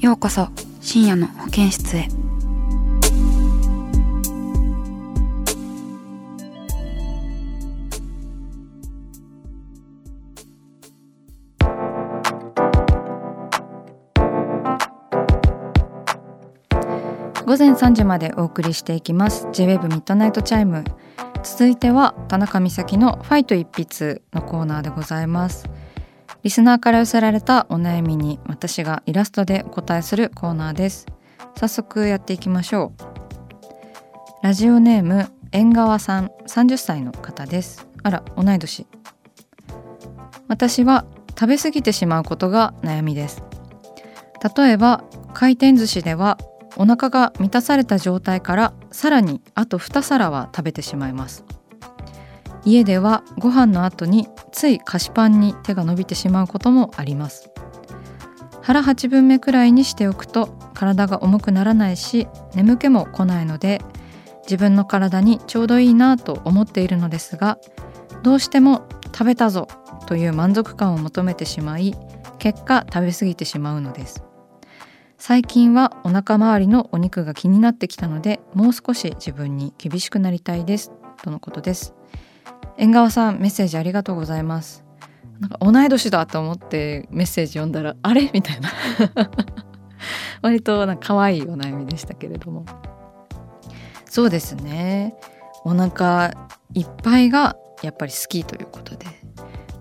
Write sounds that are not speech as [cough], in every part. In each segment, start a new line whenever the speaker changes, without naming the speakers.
ようこそ深夜の保健室へ。
午前3時までお送りしていきます。J-WAVE ミッドナイトチャイム続いては田中美咲のファイト一筆のコーナーでございます。リスナーから寄せられたお悩みに私がイラストでお答えするコーナーです。早速やっていきましょう。ラジオネーム縁側さん30歳の方です。あら同い年。私は食べ過ぎてしまうことが悩みです。例えば回転寿司ではお腹が満たされた状態からさらにあと2皿は食べてしまいます。家ではご飯の後につい菓子パンに手が伸びてしまうこともあります。腹8分目くらいにしておくと体が重くならないし眠気も来ないので自分の体にちょうどいいなと思っているのですがどうしても食べたぞという満足感を求めてしまい結果食べ過ぎてしまうのです。最近はお腹周りのお肉が気になってきたのでもう少し自分に厳しくなりたいですとのことです。縁側さんメッセージありがとうございますなんか同い年だと思ってメッセージ読んだらあれ？[laughs] みたいな。[laughs] 割となんか可愛いお悩みでしたけれども。そうですね。お腹いっぱいがやっぱり好きということで。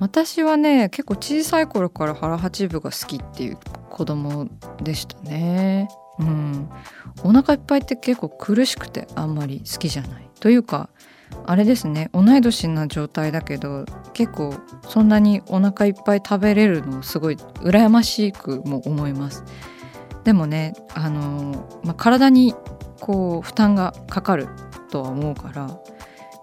私はね結構小さい頃から腹八分が好きっていう子供でしたね。うん。お腹いっぱいって結構苦しくてあんまり好きじゃない。というかあれですね。同い年な状態だけど結構そんなにお腹いっぱい食べれるのすごい羨ましくも思います。でもねあの、まあ、体にこう負担がかかるとは思うから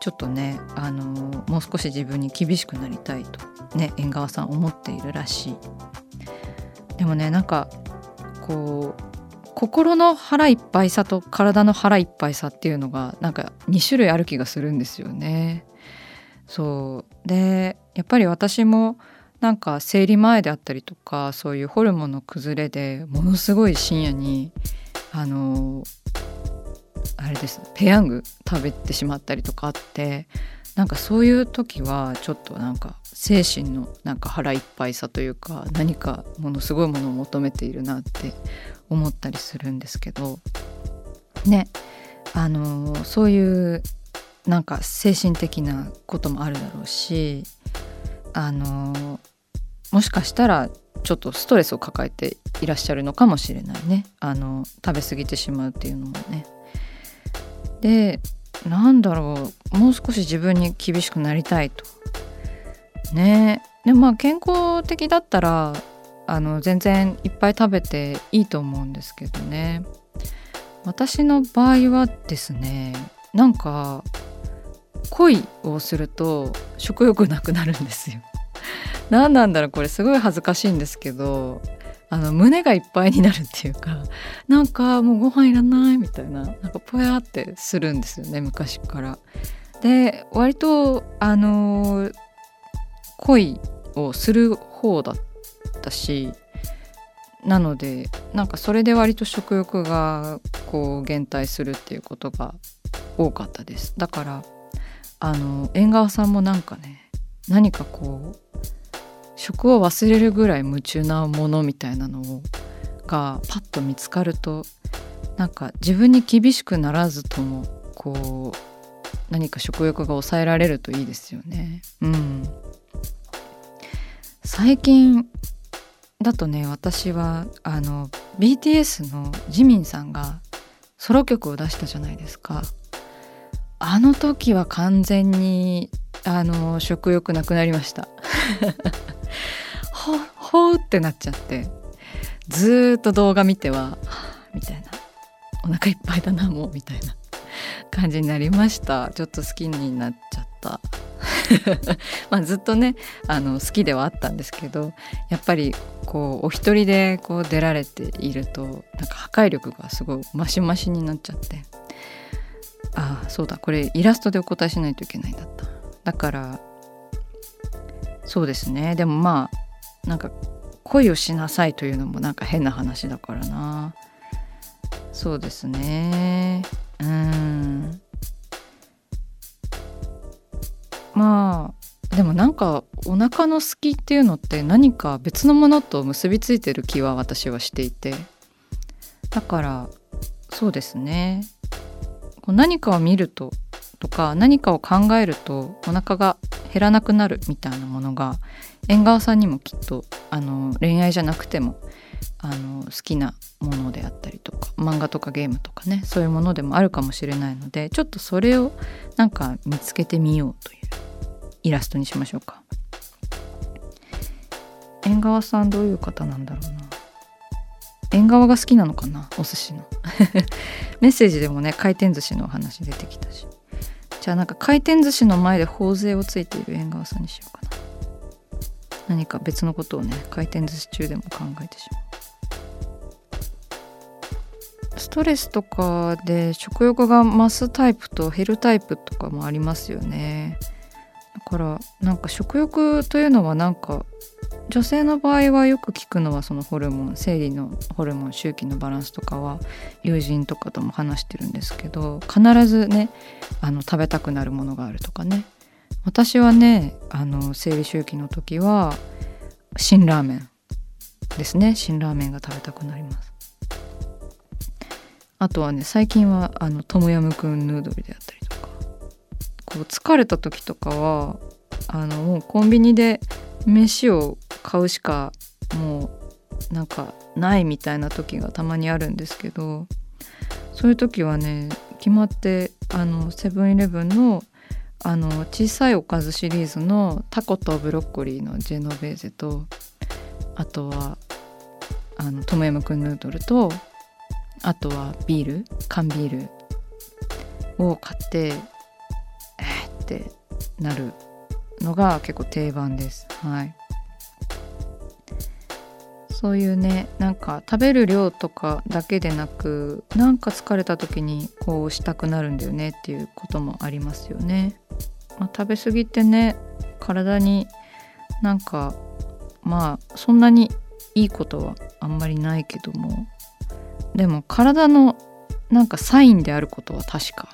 ちょっとねあのもう少し自分に厳しくなりたいとね縁側さん思っているらしい。でもねなんかこう心の腹いっぱいさと体の腹いっぱいさっていうのがなんか2種類ある気がするんですよね。そうでやっぱり私もなんか生理前であったりとかそういうホルモンの崩れでものすごい深夜にあのあれですペヤング食べてしまったりとかあってなんかそういう時はちょっとなんか精神のなんか腹いっぱいさというか何かものすごいものを求めているなって思ったりするんですけどねあのそういうなんか精神的なこともあるだろうしあのもしかしたらちょっとストレスを抱えていらっしゃるのかもしれないねあの食べ過ぎてしまうっていうのもね。でなんだろうもう少し自分に厳しくなりたいと。ねでまあ健康的だったらあの全然いっぱい食べていいと思うんですけどね私の場合はですねなんか恋をすると食欲なくなるんですよ。[laughs] 何なんだろうこれすごい恥ずかしいんですけどあの胸がいっぱいになるっていうかなんかもうご飯いらないみたいななんかぽやってするんですよね昔から。で割とあの恋をする方だったしなのでなんかそれで割と食欲がこう減退するっていうことが多かったですだからあの縁側さんもなんかね何かこう食を忘れるぐらい夢中なものみたいなのをがパッと見つかるとなんか自分に厳しくならずともこう何か食欲が抑えられるといいですよね。うん、最近だとね私はあの BTS のジミンさんがソロ曲を出したじゃないですか。あの時は完全にあの食欲なくなりました。ほほうってなっちゃってずっと動画見てはみたいな。お腹いっぱいだなもうみたいな。感じになりました。ちょっと好きになっちゃった。[laughs] まあずっとねあの好きではあったんですけどやっぱりこうお一人でこう出られているとなんか破壊力がすごいマシマシになっちゃってああそうだこれイラストでお答えしないといけないんだった。だからそうですね。でもまあなんか恋をしなさいというのもなんか変な話だからな。そうですね。うん。まあでもなんかお腹の好きっていうのって何か別のものと結びついてる気は私はしていて。だからそうですね。こう何かを見るととか何かを考えるとお腹が減らなくなるみたいなものが縁側さんにもきっとあの恋愛じゃなくてもあの好きなものであったりとか漫画とかゲームとかねそういうものでもあるかもしれないのでちょっとそれをなんか見つけてみようというイラストにしましょうか。縁側さんどういう方なんだろうな。縁側が好きなのかなお寿司の。[laughs] メッセージでもね回転寿司のお話出てきたし。じゃあなんか回転寿司の前で頬杖をついている縁側さんにしようかな。何か別のことをね回転寿司中でも考えてしまう。ストレスとかで食欲が増すタイプと減るタイプとかもありますよね。だからなんか食欲というのはなんか女性の場合はよく聞くのはそのホルモン生理のホルモン周期のバランスとかは友人とかとも話してるんですけど必ずねあの食べたくなるものがあるとかね。私はねあの生理周期の時は辛ラーメンですね。辛ラーメンが食べたくなります。あとはね最近はあのトムヤムクンヌードルであったりとか。こう疲れた時とかはあのもうコンビニで飯を買うしかもうなんかないみたいな時がたまにあるんですけどそういう時はね決まってあのセブンイレブンのあの小さいおかずシリーズのタコとブロッコリーのジェノベーゼとあとはあのトムヤムクンヌードルとあとはビール缶ビールを買ってえー、ってなるのが結構定番です。はいそういうねなんか食べる量とかだけでなくなんか疲れた時にこうしたくなるんだよねっていうこともありますよね。まあ、食べ過ぎてね体になんかまあそんなにいいことはあんまりないけどもでも体のなんかサインであることは確か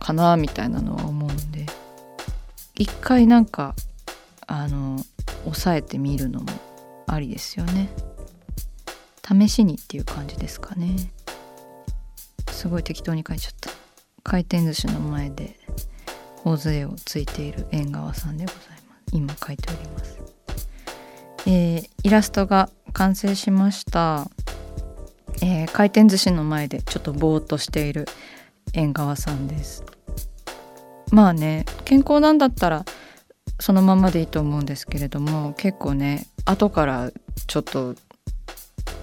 かなみたいなのは思うんで。一回なんかあの抑えてみるのもありですよね。試しにっていう感じですかね。すごい適当に書いちゃった。回転寿司の前で頬杖をついている縁側さんでございます。今書いております、えー、イラストが完成しました、えー、回転寿司の前でちょっとぼーっとしている縁側さんです。まあね健康なんだったらそのままでいいと思うんですけれども結構ね後からちょっと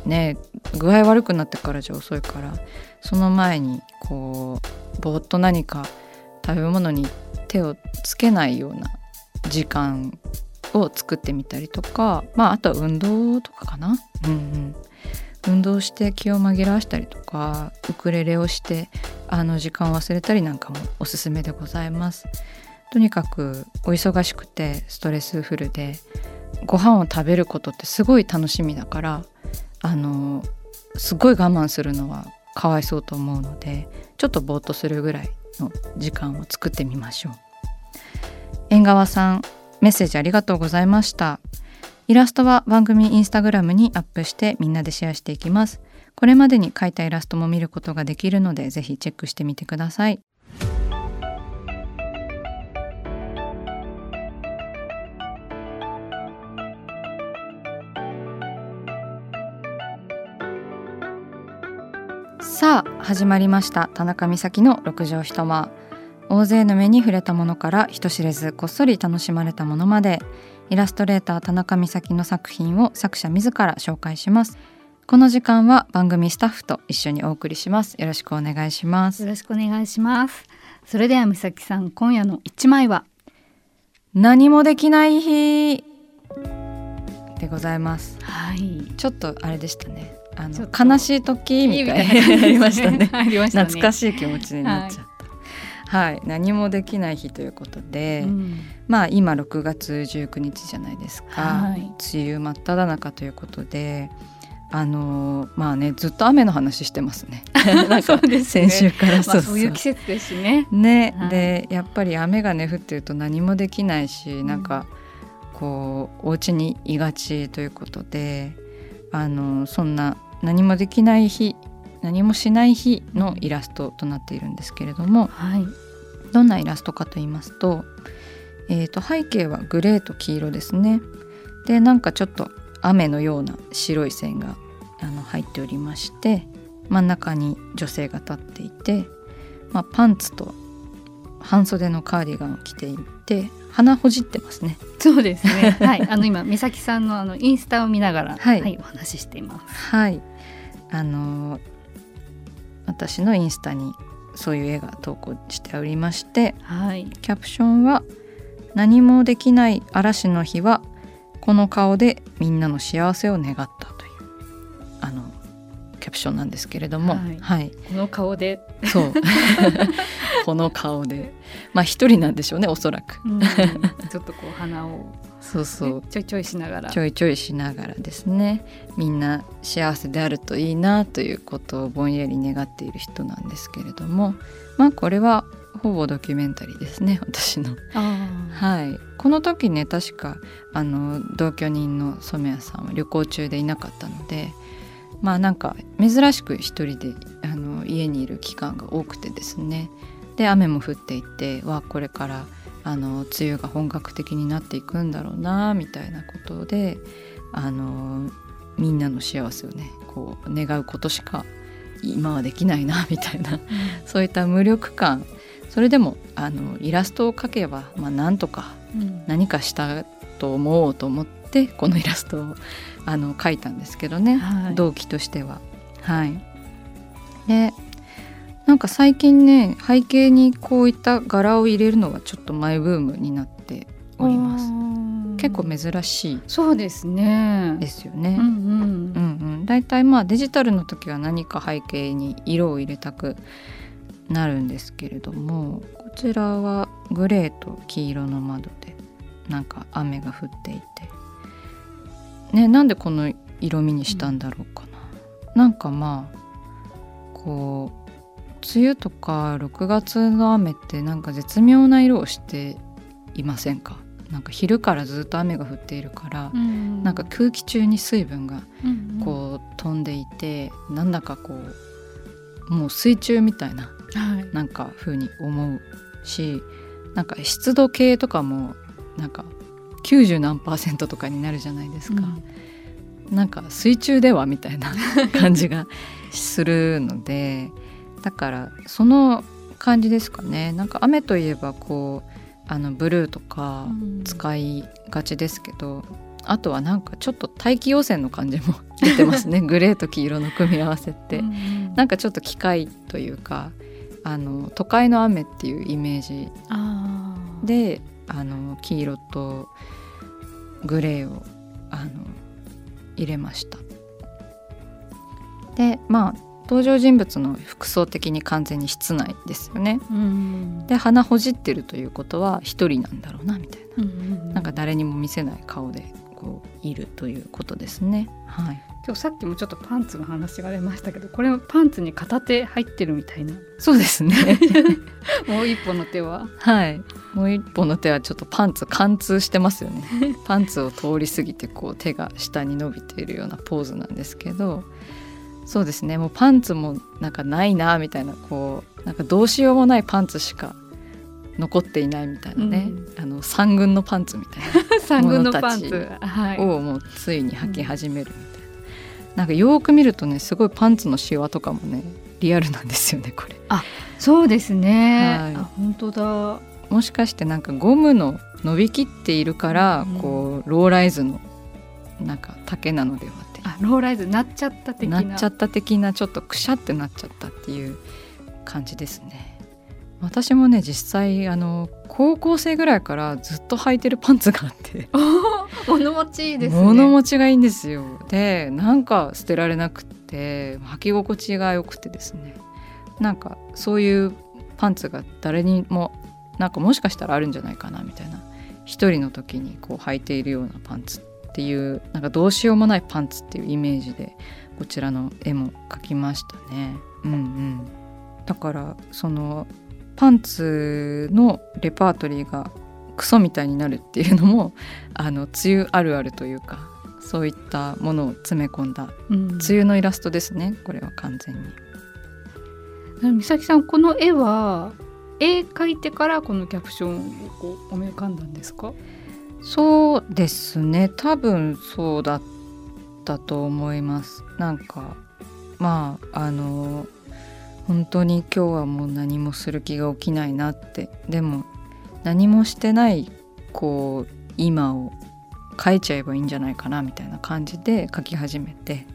ね具合悪くなってからじゃ遅いからその前にこうぼーっと何か食べ物に手をつけないような時間を作ってみたりとかまああとは運動とかかな。うんうん。運動して気を紛らわしたりとかウクレレをしてあの時間を忘れたりなんかもおすすめでございます。とにかくお忙しくてストレスフルでご飯を食べることってすごい楽しみだからあのすごい我慢するのはかわいそうと思うのでちょっとぼーっとするぐらいの時間を作ってみましょう。縁側さんメッセージありがとうございました。イラストは番組インスタグラムにアップしてみんなでシェアしていきます。これまでに描いたイラストも見ることができるのでぜひチェックしてみてください。さあ始まりました。田中美咲の六畳一間。大勢の目に触れたものから人知れずこっそり楽しまれたものまで。イラストレーター田中美咲の作品を作者自ら紹介します。この時間は番組スタッフと一緒にお送りします。よろしくお願いします。
よろしくお願いします。それでは美咲さん今夜の一枚は？
何もできない日。でございます。
はい。
ちょっとあれでしたね。あの悲しい時みたいな [laughs] ありましたね。
ね
懐かしい気持ちになっちゃった。はい、何もできない日ということで、
うん
まあ今6月19日じゃないですか、
はい。
梅雨真っ只中ということであのーまあねずっと雨の話してますね。[laughs] 先週から。
まあそういう季節ですしね。
ね、
はい。
でやっぱり雨がね降ってると何もできないし、なんかこうお家にいがちということであのそんな何もできない日何もしない日のイラストとなっているんですけれども
はい。
どんなイラストかと言いますと,、えー、と背景はグレーと黄色ですね。でなんかちょっと雨のような白い線があの入っておりまして真ん中に女性が立っていて、まあ、パンツと半袖のカーディガンを着ていて鼻ほじってますね。
そうですね。[laughs] はい。あの今美咲さんのあのインスタを見ながら
はい。
はい、お話ししています。
はい。あの私のインスタにそういう絵が投稿しておりまして
はい。
キャプションは「何もできない嵐の日はこの顔でみんなの幸せを願った」というあのキャプションなんですけれども、
はい。
はい、
この顔で、
そう。[laughs] この顔で。まあ一人なんでしょうねおそらく。
うん。ちょっとこう鼻を
そうそう。
ちょいちょいしながら。
ちょいちょいしながらですね。みんな幸せであるといいなということをぼんやり願っている人なんですけれどもまあこれはほぼドキュメンタリーですね [laughs] 私の。
あ
はい、この時ね確かあの同居人の染谷さんは旅行中でいなかったのでまあなんか珍しく一人であの家にいる期間が多くてですね。で雨も降っていてわこれからあの梅雨が本格的になっていくんだろうなみたいなことであのみんなの幸せをねこう願うことしか今はできないなみたいなそういった無力感それでもあのイラストを描けば、まあ、なんとか
うん。
何かしたと思おうと思ってこのイラストをあの描いたんですけどね、
はい。
動機としては。はい、でなんか最近ね背景にこういった柄を入れるのはちょっとマイブームになっております。結構珍しい。
そうですね。
ですよね。
うんうん。
うんうん、だいたいまあデジタルの時は何か背景に色を入れたくなるんですけれどもこちらはグレーと黄色の窓でなんか雨が降っていて。ねなんでこの色味にしたんだろうかな。なんかまあこう梅雨とか6月の雨ってなんか絶妙な色をしていませんか？なんか昼からずっと雨が降っているから、
うん
なんか空気中に水分が
うんうん。
こう飛んでいて、なんだかこうもう水中みたいな
はい
なんか風に思うしなんか湿度計とかもなんか90何パーセントとかになるじゃないですか、なんか水中ではみたいな [laughs] 感じがするのでだからその感じですかね。なんか雨といえばこうあのブルーとか
うん。
使いがちですけど、あとはなんかちょっと大気汚染の感じも [laughs] 出てますね。グレーと黄色の組み合わせって、
うんうん。
なんかちょっと機械というかあの都会の雨っていうイメージ。であの黄色とグレーをあの入れました。でまあ登場人物の服装的に完全に室内ですよね。
うん。
で鼻ほじってるということは一人なんだろうなみたいな。
うんうん。
なんか誰にも見せない顔でこういるということですね。はい
今日さっきもちょっとパンツの話が出ましたけどこれはパンツに片手入ってるみたいな。
そうですね。[laughs]
もう一本の手は？
はい。もう一本の手はちょっとパンツ貫通してますよね。[laughs] パンツを通り過ぎてこう手が下に伸びているようなポーズなんですけどそうですね。もうパンツもなんかないなみたいなこうなんかどうしようもないパンツしか残っていないみたいなね、うん、あの三軍のパンツみたいな [laughs]
三軍のパンツ。
をもうついに履き始める。みたいな、うん、なんかよく見るとねすごいパンツのシワとかもねリアルなんですよねこれ。
あそうですね、はい、あ本当だ。
もしかしてなんかゴムの伸びきっているから、うん、こうローライズのなんか丈なのではって。
あローライズなっちゃった的
な。なっちゃった的なちょっとくしゃってなっちゃったっていう感じですね。私もね実際あの高校生ぐらいからずっと履いてるパンツがあって [laughs] [laughs]
物持ちいいですね。
物持ちがいいんですよ。でなんか捨てられなくって履き心地が良くてですね。なんかそういうパンツが誰にもなんかもしかしたらあるんじゃないかなみたいな。一人の時にこう履いているようなパンツっていうなんかどうしようもないパンツっていうイメージでこちらの絵も描きましたね。うんうん、だからそのパンツのレパートリーがクソみたいになるっていうのも [laughs] あの梅雨あるあるというかそういったものを詰め込んだ、うん、梅雨のイラストですねこれは完全に。
美咲さんこの絵は絵描いてからこのキャプションをこう思い浮かんだんですか？
そうですね多分そうだったと思います。なんかまああの本当に今日はもう何もする気が起きないなって。でも何もしてないこう今を書いちゃえばいいんじゃないかなみたいな感じで書き始めて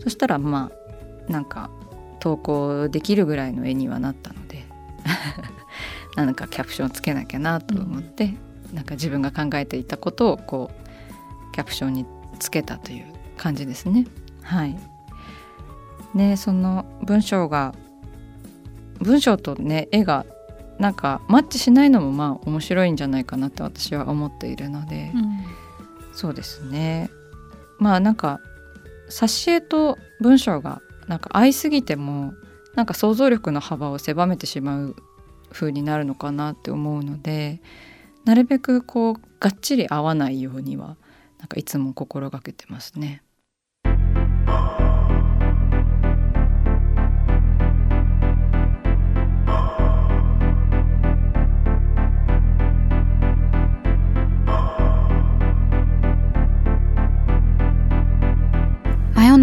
そしたらまあなんか投稿できるぐらいの絵にはなったので [laughs] なんかキャプションつけなきゃなと思って、うん、なんか自分が考えていたことをこうキャプションにつけたという感じですね。はいねその文章が文章とね絵がなんかマッチしないのもまあ面白いんじゃないかなって私は思っているので、うん、そうですねまあなんか挿絵と文章がなんか合いすぎてもなんか想像力の幅を狭めてしまう風になるのかなって思うのでなるべくこうがっちり合わないようにはなんかいつも心がけてますね。